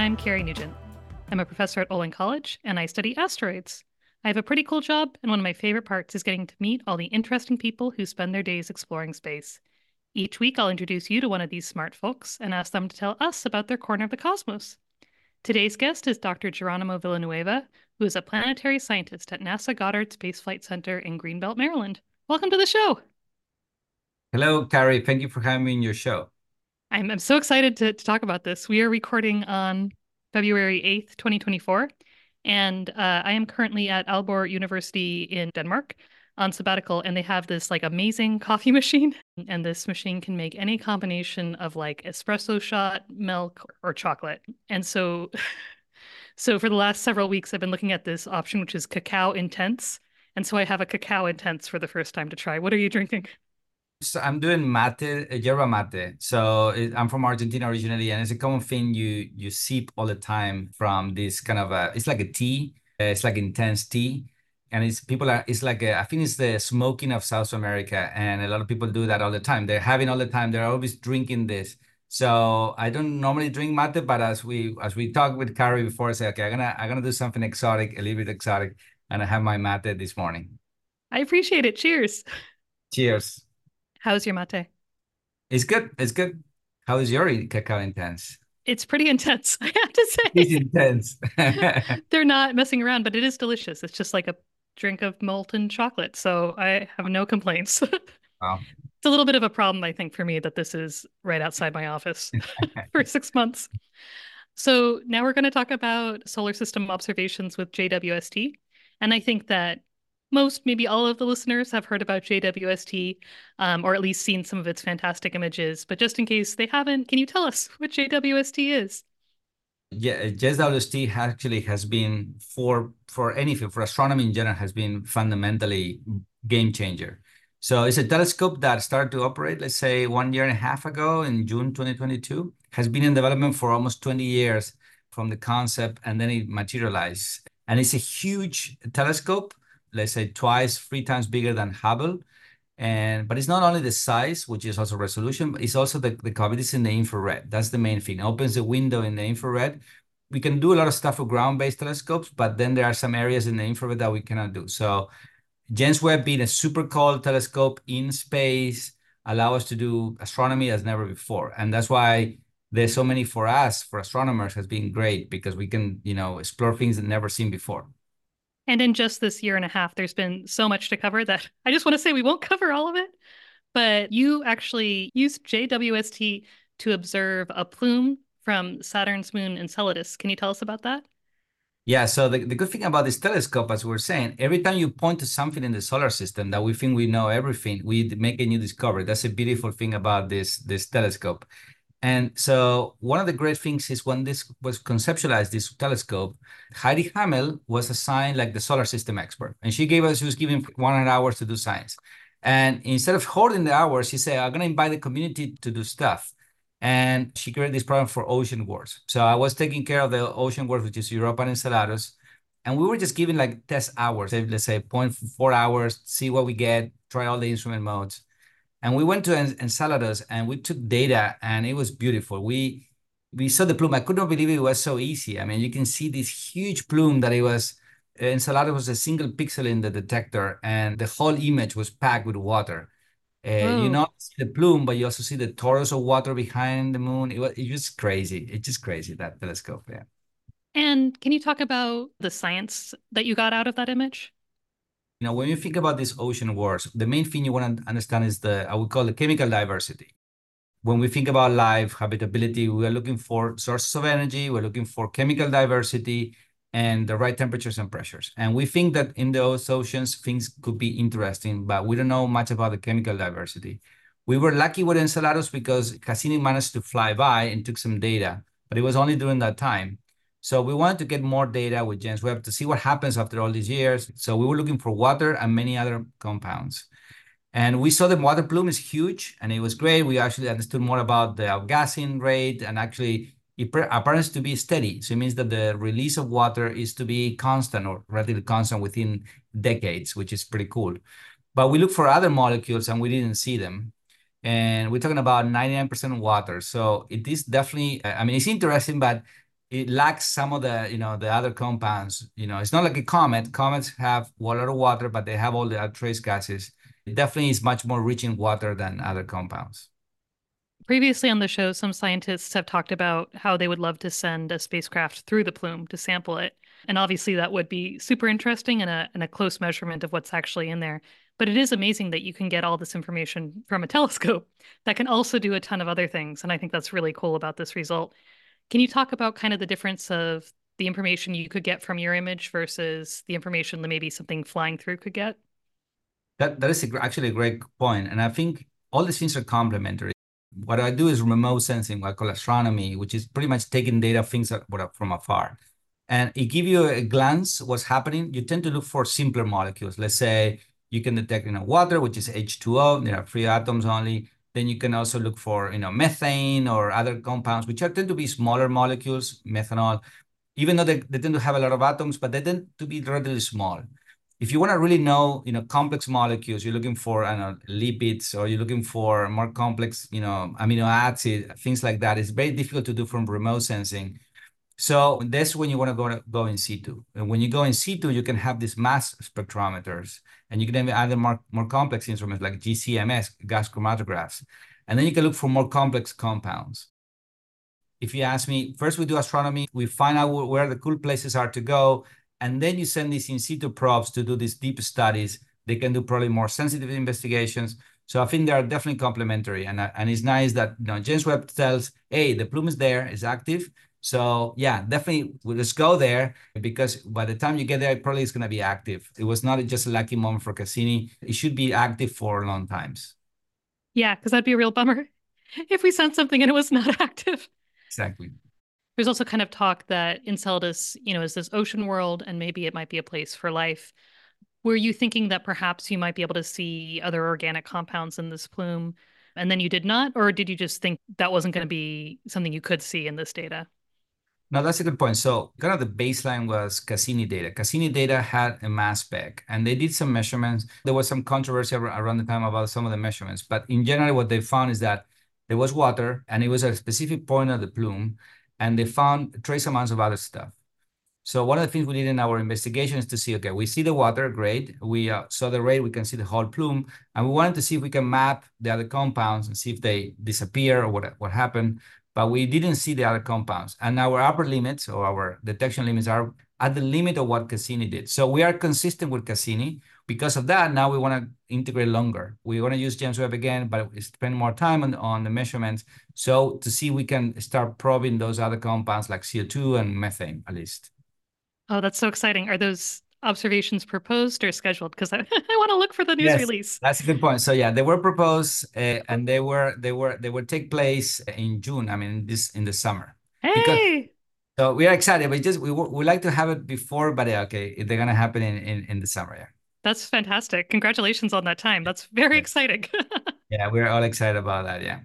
I'm Carrie Nugent. I'm a professor at Olin College, and I study asteroids. I have a pretty cool job, and one of my favorite parts is getting to meet all the interesting people who spend their days exploring space. Each week, I'll introduce you to one of these smart folks and ask them to tell us about their corner of the cosmos. Today's guest is Dr. Geronimo Villanueva, who is a planetary scientist at NASA Goddard Space Flight Center in Greenbelt, Maryland. Welcome to the show. Hello, Carrie. Thank you for having me in your show. I'm, I'm so excited to, to talk about this. We are recording on February 8th, 2024, and uh, I am currently at Aalborg University in Denmark on sabbatical, and they have this like amazing coffee machine. And this machine can make any combination of like espresso shot, milk, or chocolate. And so, so for the last several weeks, I've been looking at this option, which is cacao intense. And so I have a cacao intense for the first time to try. What are you drinking? So I'm doing mate, uh, yerba mate. So I'm from Argentina originally, and it's a common thing you you sip all the time from this kind of a. It's like a tea. Uh, it's like intense tea, and it's people are. It's like a, I think it's the smoking of South America, and a lot of people do that all the time. They're having all the time. They're always drinking this. So I don't normally drink mate, but as we as we talked with Carrie before, I say, okay, I'm gonna I'm gonna do something exotic, a little bit exotic, and I have my mate this morning. I appreciate it. Cheers. Cheers. How's your mate? It's good. It's good. How is your cacao intense? It's pretty intense, I have to say. It's intense. They're not messing around, but it is delicious. It's just like a drink of molten chocolate. So I have no complaints. Wow. It's a little bit of a problem, I think, for me that this is right outside my office for six months. So now we're going to talk about solar system observations with JWST. And I think that most, maybe all of the listeners have heard about JWST um, or at least seen some of its fantastic images. But just in case they haven't, can you tell us what JWST is? Yeah, JWST actually has been for for anything for astronomy in general has been fundamentally game changer. So it's a telescope that started to operate, let's say, one year and a half ago in June 2022. Has been in development for almost 20 years from the concept, and then it materialized. And it's a huge telescope let's say twice, three times bigger than Hubble. And but it's not only the size, which is also resolution, but it's also the, the capabilities in the infrared. That's the main thing. It opens the window in the infrared. We can do a lot of stuff with ground-based telescopes, but then there are some areas in the infrared that we cannot do. So James Webb being a super cold telescope in space allow us to do astronomy as never before. And that's why there's so many for us, for astronomers, has been great because we can, you know, explore things that never seen before. And in just this year and a half, there's been so much to cover that I just want to say we won't cover all of it. But you actually used JWST to observe a plume from Saturn's moon Enceladus. Can you tell us about that? Yeah, so the, the good thing about this telescope, as we are saying, every time you point to something in the solar system that we think we know everything, we make a new discovery. That's a beautiful thing about this, this telescope. And so one of the great things is when this was conceptualized, this telescope, Heidi Hammel was assigned like the solar system expert. And she gave us, she was given 100 hours to do science. And instead of hoarding the hours, she said, I'm going to invite the community to do stuff. And she created this program for Ocean Worlds. So I was taking care of the Ocean Worlds, which is Europa and Enceladus. And we were just giving like test hours, let's say 0.4 hours, see what we get, try all the instrument modes. And we went to Enceladus and we took data and it was beautiful. We we saw the plume. I could not believe it was so easy. I mean, you can see this huge plume that it was. Enceladus was a single pixel in the detector, and the whole image was packed with water. Uh, you not see the plume, but you also see the torus of water behind the moon. It was it was crazy. It's just crazy that telescope. Yeah. And can you talk about the science that you got out of that image? You know, when you think about these ocean worlds, the main thing you want to understand is the, I would call it chemical diversity. When we think about life, habitability, we are looking for sources of energy, we're looking for chemical diversity and the right temperatures and pressures. And we think that in those oceans, things could be interesting, but we don't know much about the chemical diversity. We were lucky with Enceladus because Cassini managed to fly by and took some data, but it was only during that time. So we wanted to get more data with James Webb to see what happens after all these years. So we were looking for water and many other compounds. And we saw the water plume is huge and it was great. We actually understood more about the outgassing rate and actually it appears to be steady. So it means that the release of water is to be constant or relatively constant within decades, which is pretty cool. But we looked for other molecules and we didn't see them. And we're talking about 99% water. So it is definitely, I mean, it's interesting, but it lacks some of the you know the other compounds. You know it's not like a comet. Comets have a lot of water but they have all the trace gases. It definitely is much more rich in water than other compounds. Previously on the show some scientists have talked about how they would love to send a spacecraft through the plume to sample it. And obviously that would be super interesting and a, and a close measurement of what's actually in there. But it is amazing that you can get all this information from a telescope that can also do a ton of other things. And i think that's really cool about this result can you talk about kind of the difference of the information you could get from your image versus the information that maybe something flying through could get? That that is a, actually a great point, and I think all these things are complementary. What I do is remote sensing, what I call astronomy, which is pretty much taking data things from afar, and it give you a glance what's happening. You tend to look for simpler molecules. Let's say you can detect you know water, which is H2O. There are three atoms only. Then you can also look for, you know, methane or other compounds, which are, tend to be smaller molecules, methanol, even though they, they tend to have a lot of atoms, but they tend to be relatively small. If you want to really know, you know, complex molecules, you're looking for, I know, lipids, or you're looking for more complex, you know, amino acids, things like that. It's very difficult to do from remote sensing. So that's when you want to go go in situ. And when you go in situ, you can have these mass spectrometers, and you can have other more, more complex instruments like GCMS, gas chromatographs. And then you can look for more complex compounds. If you ask me, first we do astronomy, we find out where the cool places are to go, and then you send these in situ probes to do these deep studies. They can do probably more sensitive investigations. So I think they are definitely complementary. And, uh, and it's nice that you know, James Webb tells, hey, the plume is there, it's active. So yeah, definitely we'll just go there because by the time you get there, it probably is going to be active. It was not just a lucky moment for Cassini. It should be active for long times. Yeah, because that'd be a real bummer if we sent something and it was not active. Exactly. There's also kind of talk that Enceladus, you know, is this ocean world and maybe it might be a place for life. Were you thinking that perhaps you might be able to see other organic compounds in this plume and then you did not? Or did you just think that wasn't going to be something you could see in this data? No, that's a good point. So kind of the baseline was Cassini data. Cassini data had a mass spec and they did some measurements. There was some controversy around the time about some of the measurements, but in general, what they found is that there was water and it was at a specific point of the plume and they found trace amounts of other stuff. So one of the things we did in our investigation is to see, okay, we see the water, great. We uh, saw the rate, we can see the whole plume, and we wanted to see if we can map the other compounds and see if they disappear or what, what happened but we didn't see the other compounds. And our upper limits or our detection limits are at the limit of what Cassini did. So we are consistent with Cassini. Because of that, now we want to integrate longer. We want to use James Webb again, but spend more time on, on the measurements. So to see we can start probing those other compounds like CO2 and methane at least. Oh, that's so exciting. Are those observations proposed or scheduled? Because I, I want to look for the news yes, release. That's a good point. So yeah, they were proposed uh, and they were they were they would take place in June. I mean this in the summer. Hey. Because, so we are excited. We just we we like to have it before, but yeah, okay, they're gonna happen in in, in the summer. Yeah. That's fantastic. Congratulations on that time. That's very yes. exciting. yeah, we're all excited about that. Yeah.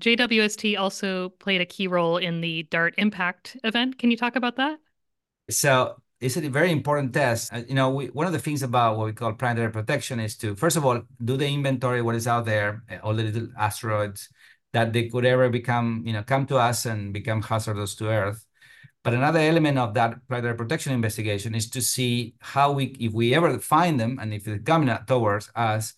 JWST also played a key role in the DART Impact event. Can you talk about that? So it's a very important test. Uh, you know, we, one of the things about what we call planetary protection is to, first of all, do the inventory, what is out there, uh, all the little asteroids that they could ever become, you know, come to us and become hazardous to Earth. But another element of that planetary protection investigation is to see how we, if we ever find them and if they're coming towards us,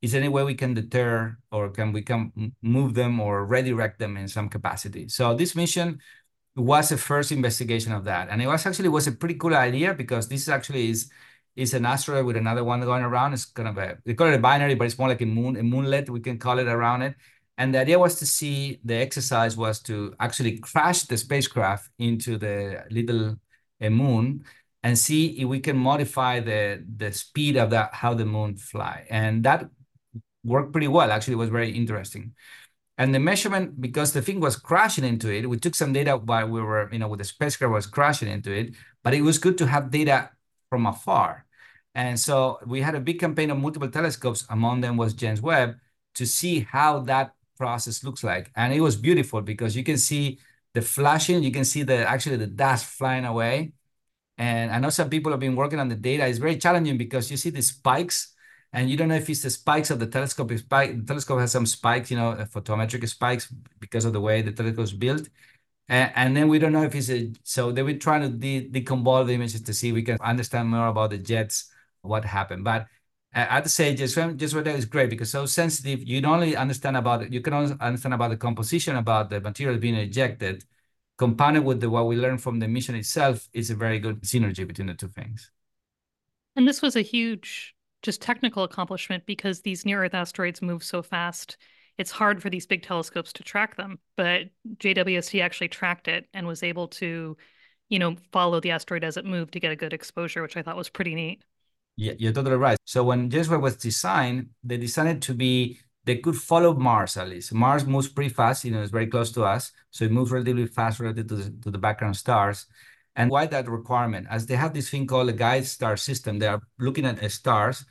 is there any way we can deter or can we can move them or redirect them in some capacity? So this mission was the first investigation of that. And it was actually was a pretty cool idea because this actually is is an asteroid with another one going around. It's kind of a they call it a binary, but it's more like a moon, a moonlet, we can call it around it. And the idea was to see the exercise was to actually crash the spacecraft into the little a moon and see if we can modify the the speed of that how the moon fly. And that worked pretty well. Actually, was very interesting. And the measurement, because the thing was crashing into it, we took some data while we were, you know, with the spacecraft was crashing into it, but it was good to have data from afar. And so we had a big campaign of multiple telescopes. Among them was James Webb to see how that process looks like. And it was beautiful because you can see the flashing, you can see the actually the dust flying away. And I know some people have been working on the data. It's very challenging because you see the spikes and you don't know if it's the spikes of the telescope. Spike, the telescope has some spikes, you know, uh, photometric spikes because of the way the telescope is built. And, and then we don't know if it's a, so they were trying to de- deconvolve the images to see if we can understand more about the jets, what happened. But uh, I'd say just just what that is great because so sensitive. You not only understand about it, you can also understand about the composition about the material being ejected, compounded with the, what we learned from the mission itself is a very good synergy between the two things. And this was a huge, just technical accomplishment because these near Earth asteroids move so fast. It's hard for these big telescopes to track them, but JWST actually tracked it and was able to, you know, follow the asteroid as it moved to get a good exposure, which I thought was pretty neat. Yeah, you're totally right. So when James Webb was designed, they designed it to be they could follow Mars at least. Mars moves pretty fast, you know, it's very close to us. So it moves relatively fast relative to the, to the background stars. And why that requirement? As they have this thing called a guide star system, they are looking at stars.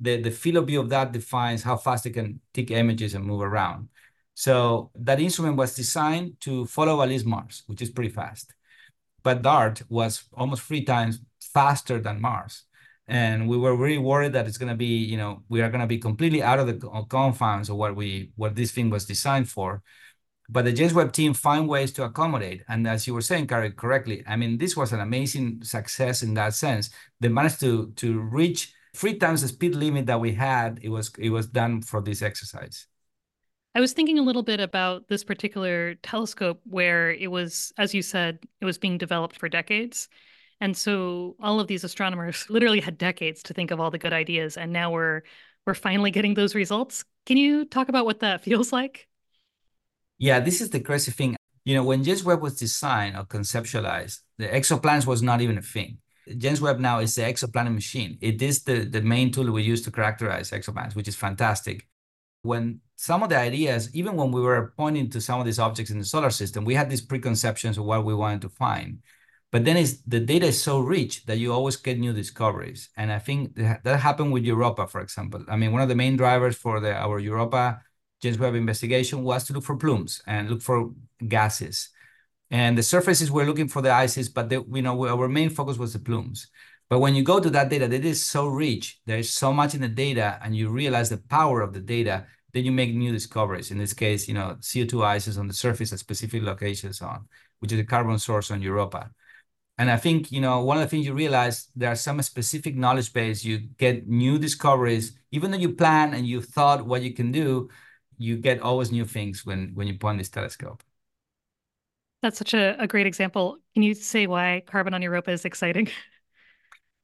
The, the field of view of that defines how fast they can take images and move around. So that instrument was designed to follow at least Mars, which is pretty fast. But DART was almost three times faster than Mars and we were really worried that it's going to be you know we are going to be completely out of the confines of what we what this thing was designed for but the james webb team find ways to accommodate and as you were saying Carrie, correctly i mean this was an amazing success in that sense they managed to to reach three times the speed limit that we had it was it was done for this exercise I was thinking a little bit about this particular telescope where it was, as you said, it was being developed for decades. And so all of these astronomers literally had decades to think of all the good ideas, and now we're we're finally getting those results. Can you talk about what that feels like? Yeah, this is the crazy thing. You know, when James Webb was designed or conceptualized, the exoplanets was not even a thing. James Webb now is the exoplanet machine. It is the, the main tool we use to characterize exoplanets, which is fantastic. When some of the ideas, even when we were pointing to some of these objects in the solar system, we had these preconceptions of what we wanted to find. But then it's, the data is so rich that you always get new discoveries. And I think that, that happened with Europa, for example. I mean, one of the main drivers for the, our Europa James Webb investigation was to look for plumes and look for gases. And the surfaces we're looking for the ices, but the, you know our main focus was the plumes. But when you go to that data, that is so rich. There is so much in the data, and you realize the power of the data. Then you make new discoveries. In this case, you know CO2 ices on the surface at specific locations on, which is a carbon source on Europa. And I think, you know, one of the things you realize there are some specific knowledge base, you get new discoveries, even though you plan and you thought what you can do, you get always new things when when you point this telescope. That's such a, a great example. Can you say why carbon on Europa is exciting?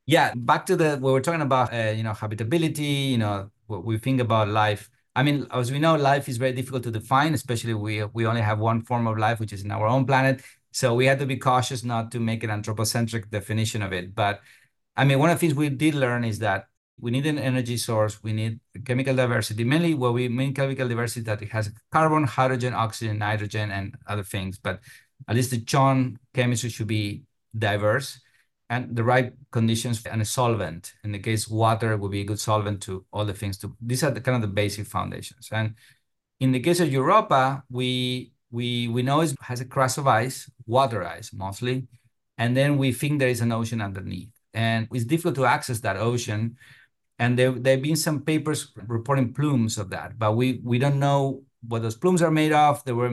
Yeah, back to the we were talking about, uh, you know, habitability. You know, what we think about life. I mean, as we know, life is very difficult to define. Especially we we only have one form of life, which is in our own planet. So we had to be cautious not to make an anthropocentric definition of it. But I mean, one of the things we did learn is that we need an energy source, we need chemical diversity. Mainly what we mean chemical diversity that it has carbon, hydrogen, oxygen, nitrogen, and other things. But at least the CHON chemistry should be diverse and the right conditions and a solvent. In the case water would be a good solvent to all the things to these are the kind of the basic foundations. And in the case of Europa, we we we know it has a crust of ice, water ice mostly, and then we think there is an ocean underneath, and it's difficult to access that ocean. And there there have been some papers reporting plumes of that, but we we don't know what those plumes are made of. There were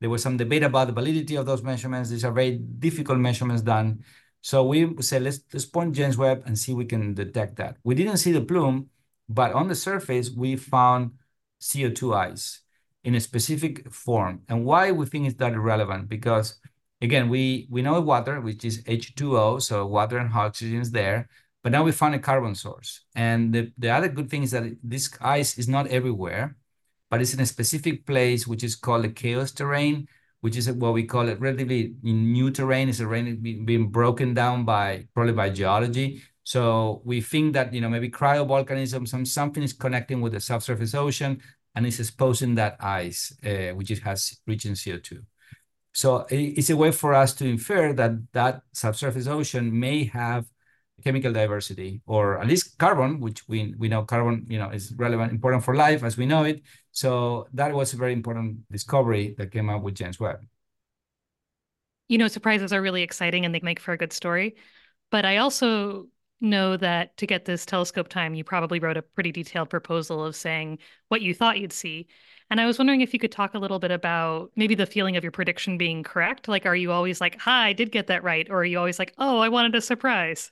there was some debate about the validity of those measurements. These are very difficult measurements done. So we said let's let's point James Webb and see if we can detect that. We didn't see the plume, but on the surface we found CO2 ice in a specific form. And why we think it's that relevant? Because again, we, we know water, which is H2O, so water and oxygen is there, but now we found a carbon source. And the, the other good thing is that this ice is not everywhere, but it's in a specific place, which is called the chaos terrain, which is what we call it relatively new terrain. It's a terrain being broken down by probably by geology. So we think that you know maybe cryovolcanism, some something is connecting with the subsurface ocean and it's exposing that ice, uh, which it has rich in CO2. So it's a way for us to infer that that subsurface ocean may have chemical diversity or at least carbon, which we, we know carbon you know, is relevant, important for life as we know it. So that was a very important discovery that came out with James Webb. You know, surprises are really exciting and they make for a good story. But I also know that to get this telescope time, you probably wrote a pretty detailed proposal of saying what you thought you'd see. And I was wondering if you could talk a little bit about maybe the feeling of your prediction being correct. Like, are you always like, "Hi, I did get that right," or are you always like, "Oh, I wanted a surprise"?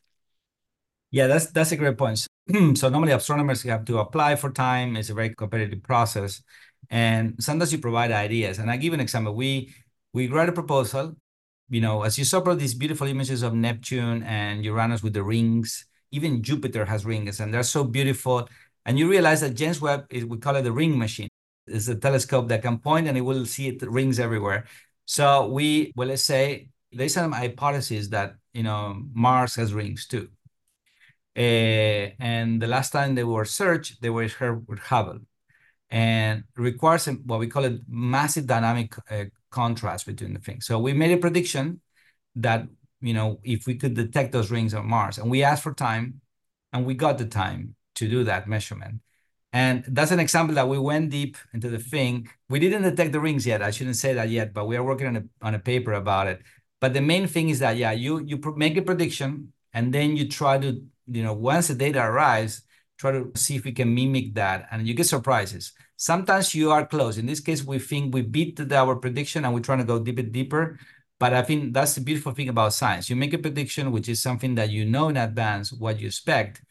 Yeah, that's that's a great point. so normally astronomers have to apply for time. It's a very competitive process, and sometimes you provide ideas. And I give an example. We we write a proposal. You know, as you saw these beautiful images of Neptune and Uranus with the rings, even Jupiter has rings, and they're so beautiful. And you realize that James Webb is we call it the ring machine. It's a telescope that can point and it will see it rings everywhere. So we well, let's say there's some hypothesis that you know Mars has rings too uh, and the last time they were searched, they were with Hubble. And requires what we call a massive dynamic uh, contrast between the things. So we made a prediction that, you know, if we could detect those rings on Mars, and we asked for time, and we got the time to do that measurement. And that's an example that we went deep into the thing. We didn't detect the rings yet. I shouldn't say that yet, but we are working on a, on a paper about it. But the main thing is that, yeah, you, you make a prediction and then you try to you know, once the data arrives, try to see if we can mimic that, and you get surprises. Sometimes you are close. In this case, we think we beat our prediction, and we're trying to go deeper, deeper. But I think that's the beautiful thing about science. You make a prediction, which is something that you know in advance what you expect,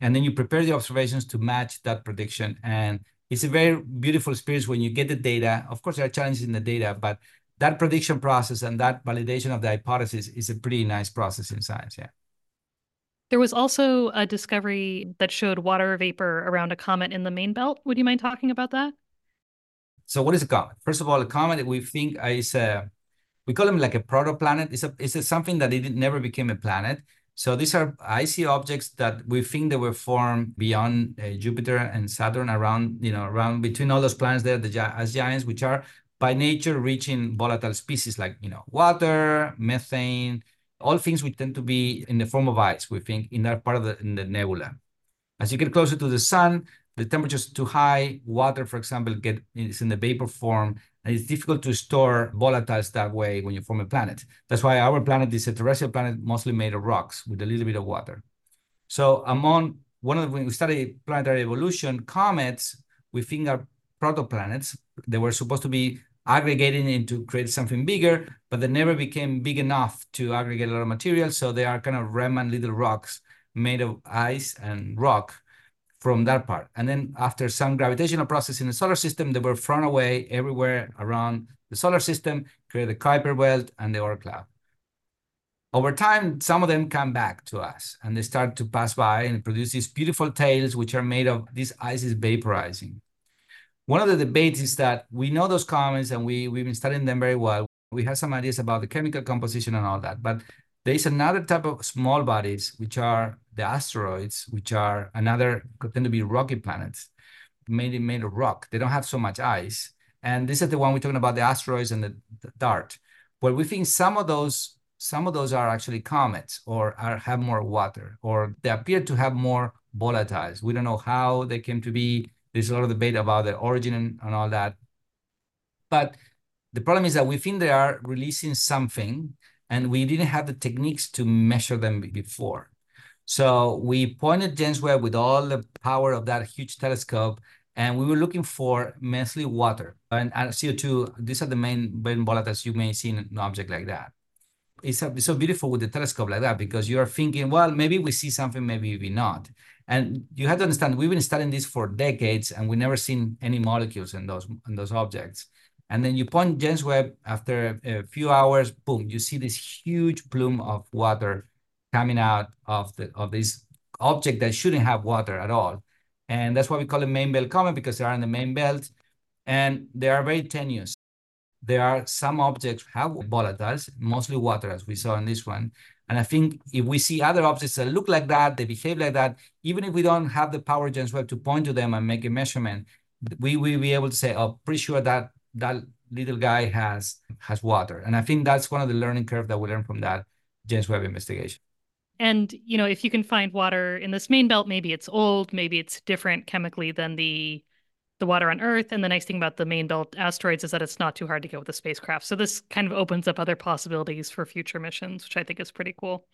and then you prepare the observations to match that prediction. And it's a very beautiful experience when you get the data. Of course, there are challenges in the data, but that prediction process and that validation of the hypothesis is a pretty nice process in science. Yeah. There was also a discovery that showed water vapor around a comet in the main belt. Would you mind talking about that? So, what is a comet? First of all, a comet we think is a we call them like a protoplanet. It's a it's a, something that it never became a planet. So these are icy objects that we think they were formed beyond uh, Jupiter and Saturn, around you know around between all those planets there, the gas giants, which are by nature rich in volatile species like you know water, methane, all things we tend to be in the form of ice, we think, in that part of the, in the nebula. As you get closer to the sun, the temperature is too high. Water, for example, get is in the vapor form, and it's difficult to store volatiles that way when you form a planet. That's why our planet is a terrestrial planet, mostly made of rocks with a little bit of water. So among one of the, when we study planetary evolution, comets, we think are protoplanets. They were supposed to be aggregating into create something bigger, but they never became big enough to aggregate a lot of material. So they are kind of remnant little rocks made of ice and rock from that part. And then after some gravitational process in the solar system, they were thrown away everywhere around the solar system, create the Kuiper belt and the Oort cloud. Over time, some of them come back to us and they start to pass by and produce these beautiful tails, which are made of this ice is vaporizing one of the debates is that we know those comets and we, we've been studying them very well. We have some ideas about the chemical composition and all that, but there is another type of small bodies, which are the asteroids, which are another, tend to be rocky planets, made, made of rock. They don't have so much ice. And this is the one we're talking about, the asteroids and the, the DART. Well, we think some of those some of those are actually comets or are, have more water or they appear to have more volatiles. We don't know how they came to be. There's a lot of debate about the origin and, and all that. But the problem is that we think they are releasing something and we didn't have the techniques to measure them before. So we pointed James Webb with all the power of that huge telescope, and we were looking for mostly water and, and CO2. These are the main, main volatiles you may see in an object like that. It's, a, it's so beautiful with the telescope like that because you are thinking, well, maybe we see something, maybe we not. And you have to understand, we've been studying this for decades, and we never seen any molecules in those in those objects. And then you point James Webb after a few hours, boom, you see this huge plume of water coming out of the of this object that shouldn't have water at all. And that's why we call it main belt comet because they are in the main belt, and they are very tenuous. There are some objects have volatiles, mostly water, as we saw in this one, and I think if we see other objects that look like that, they behave like that, even if we don't have the power James Webb to point to them and make a measurement, we will be able to say, oh, pretty sure that that little guy has has water. And I think that's one of the learning curve that we learn from that James Webb investigation. And you know, if you can find water in this main belt, maybe it's old, maybe it's different chemically than the the water on Earth. And the nice thing about the main belt asteroids is that it's not too hard to get with a spacecraft. So this kind of opens up other possibilities for future missions, which I think is pretty cool.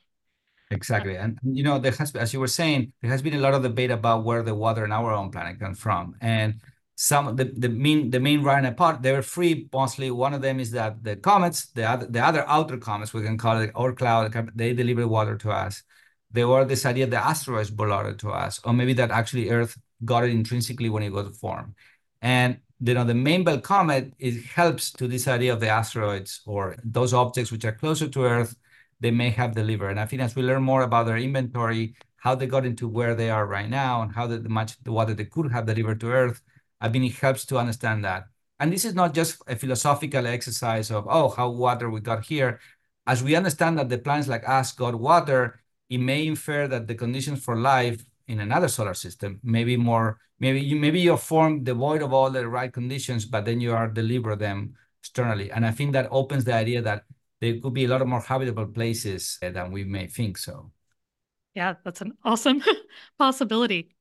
Exactly. And, you know, there has, as you were saying, there has been a lot of debate about where the water in our own planet comes from. And some the, the main the main running apart they were free mostly one of them is that the comets the other the other outer comets we can call it Oort cloud they deliver water to us there were this idea that asteroids brought it to us or maybe that actually earth got it intrinsically when it was formed and you know the main belt comet it helps to this idea of the asteroids or those objects which are closer to earth they may have delivered and i think as we learn more about their inventory how they got into where they are right now and how much water they could have delivered to earth I mean, it helps to understand that. And this is not just a philosophical exercise of, oh, how water we got here. As we understand that the planets like us got water, it may infer that the conditions for life in another solar system maybe more, maybe you maybe you're formed devoid of all the right conditions, but then you are deliver them externally. And I think that opens the idea that there could be a lot of more habitable places eh, than we may think so. Yeah, that's an awesome possibility.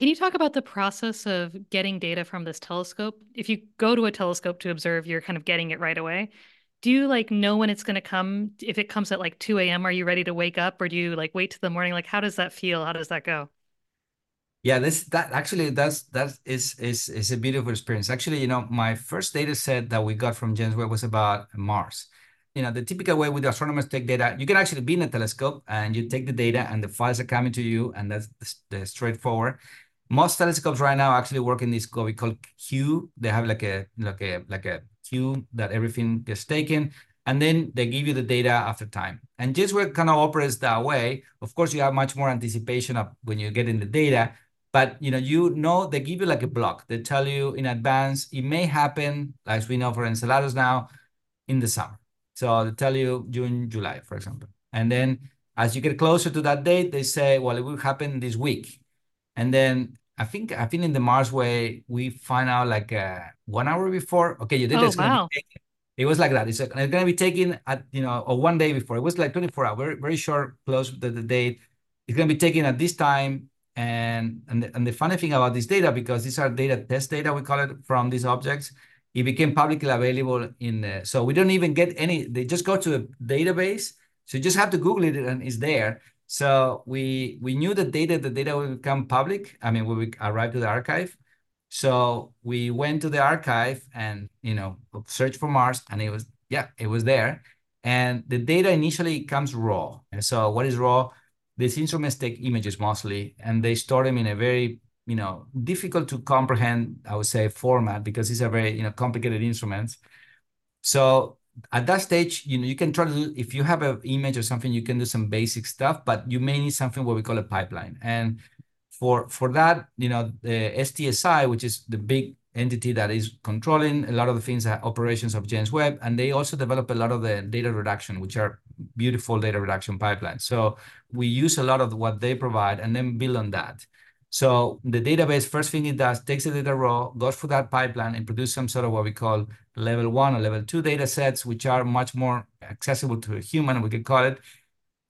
Can you talk about the process of getting data from this telescope? If you go to a telescope to observe, you're kind of getting it right away. Do you like know when it's going to come? If it comes at like 2 a.m., are you ready to wake up or do you like wait to the morning? Like, how does that feel? How does that go? Yeah, this that actually that's that is is is a beautiful experience. Actually, you know, my first data set that we got from James Webb was about Mars. You know, the typical way with astronomers take data, you can actually be in a telescope and you take the data and the files are coming to you, and that's the straightforward most telescopes right now actually work in this what we call queue. They have like a like a like a queue that everything gets taken, and then they give you the data after time. And just where kind of operates that way. Of course, you have much more anticipation of when you get in the data, but you know you know they give you like a block. They tell you in advance it may happen, as we know for Enceladus now, in the summer. So they tell you June, July, for example, and then as you get closer to that date, they say, well, it will happen this week. And then I think I think in the Mars way we find out like uh, one hour before. Okay, you did oh, Wow. It was like that. It's, like, it's going to be taken at you know or one day before. It was like 24 hours, very very short, close to the date. It's going to be taken at this time. And and the, and the funny thing about this data, because these are data test data, we call it from these objects, it became publicly available in. The, so we don't even get any. They just go to a database. So you just have to Google it and it's there. So we we knew the data the data would become public. I mean, we arrived to the archive. So we went to the archive and you know search for Mars, and it was yeah, it was there. And the data initially comes raw. And so what is raw? These instruments take images mostly, and they store them in a very you know difficult to comprehend, I would say, format because these are very you know complicated instruments. So at that stage, you know, you can try to do, if you have an image or something, you can do some basic stuff, but you may need something what we call a pipeline. And for for that, you know, the STScI, which is the big entity that is controlling a lot of the things that operations of James Webb, and they also develop a lot of the data reduction, which are beautiful data reduction pipelines. So we use a lot of what they provide and then build on that. So the database, first thing it does, takes the data raw, goes through that pipeline and produce some sort of what we call level one or level two data sets, which are much more accessible to a human, we could call it.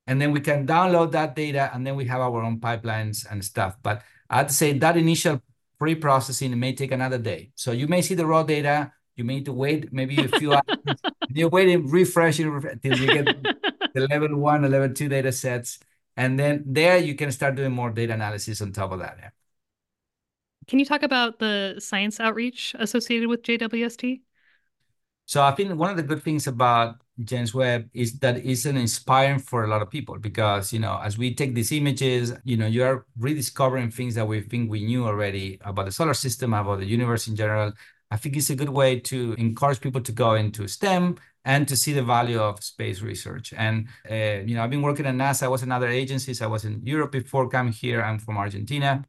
And then we can download that data and then we have our own pipelines and stuff. But I'd say that initial pre-processing may take another day. So you may see the raw data, you may need to wait maybe a few hours. You're waiting, refreshing until you get the level one or level two data sets. And then there you can start doing more data analysis on top of that. Yeah. Can you talk about the science outreach associated with JWST? So I think one of the good things about James Webb is that it's an inspiring for a lot of people because you know as we take these images, you know you are rediscovering things that we think we knew already about the solar system, about the universe in general. I think it's a good way to encourage people to go into STEM and to see the value of space research. And, uh, you know, I've been working at NASA. I was in other agencies. I was in Europe before coming here. I'm from Argentina.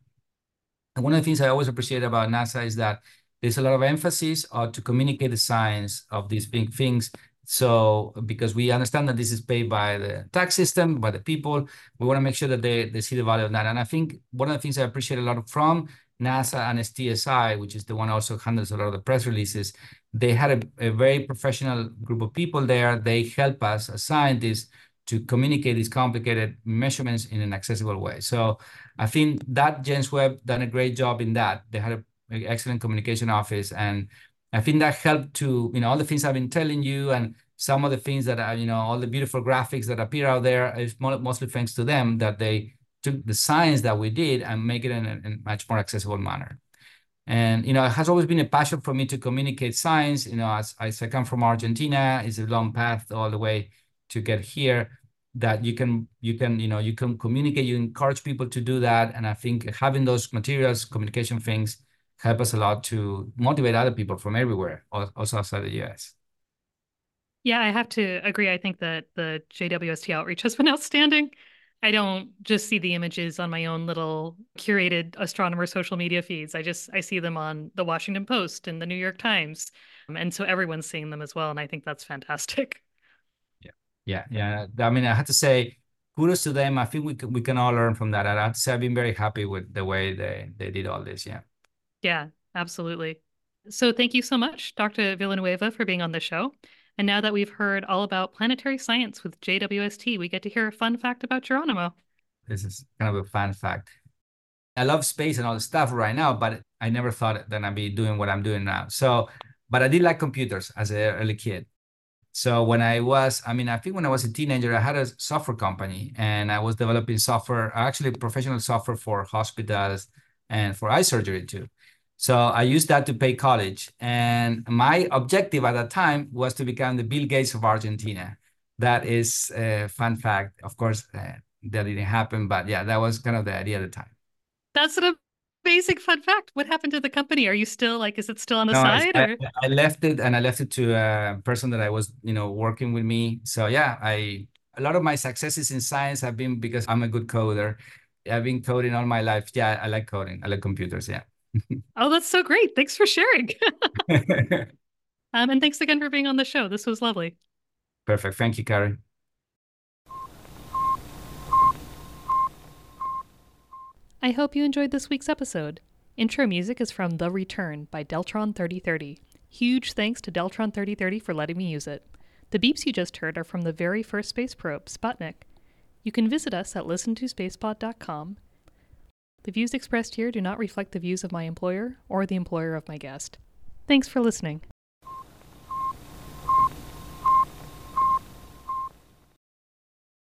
And one of the things I always appreciate about NASA is that there's a lot of emphasis to communicate the science of these big things. So because we understand that this is paid by the tax system, by the people, we want to make sure that they, they see the value of that. And I think one of the things I appreciate a lot from NASA and STScI, which is the one also handles a lot of the press releases, they had a, a very professional group of people there. They help us as scientists to communicate these complicated measurements in an accessible way. So I think that James Webb done a great job in that. They had an excellent communication office, and I think that helped to you know all the things I've been telling you and some of the things that are you know all the beautiful graphics that appear out there is mostly thanks to them that they took the science that we did and make it in a, in much more accessible manner. And you know, it has always been a passion for me to communicate science. You know, as, as I come from Argentina, it's a long path all the way to get here. That you can you can you know you can communicate, you encourage people to do that, and I think having those materials, communication things, help us a lot to motivate other people from everywhere, also outside the US. Yeah, I have to agree. I think that the JWST outreach has been outstanding. I don't just see the images on my own little curated astronomer social media feeds. I just I see them on the Washington Post and the New York Times. Um, and so everyone's seeing them as well and I think that's fantastic. Yeah. Yeah, yeah. I mean, I have to say kudos to them. I think we can, we can all learn from that. I have to say I've been very happy with the way they they did all this, yeah. Yeah, absolutely. So thank you so much, Dr. Villanueva, for being on the show. And now that we've heard all about planetary science with JWST, we get to hear a fun fact about Geronimo. This is kind of a fun fact. I love space and all the stuff right now, but I never thought that I'd be doing what I'm doing now. So, but I did like computers as an early kid. So when I was, I mean, I think when I was a teenager, I had a software company and I was developing software, actually professional software for hospitals and for eye surgery too. So I used that to pay college. And my objective at that time was to become the Bill Gates of Argentina. That is a fun fact. Of course, uh, that didn't happen, but yeah, that was kind of the idea at the time. That's an amazing fun fact. What happened to the company? Are you still like, is it still on the no, side? I, I, left it and I left it to a person that I was, you know, working with me. So yeah, I a lot of my successes in science have been because I'm a good coder. I've been coding all my life. Yeah, I like coding. I like computers. Yeah oh, that's so great. Thanks for sharing. um, and thanks again for being on the show. This was lovely. Perfect. Thank you, Karen. I hope you enjoyed this week's episode. Intro music is from The Return by Deltron 3030. Huge thanks to Deltron 3030 for letting me use it. The beeps you just heard are from the very first space probe, Sputnik. You can visit us at listentospacepod.com the views expressed here do not reflect the views of my employer or the employer of my guest. Thanks for listening.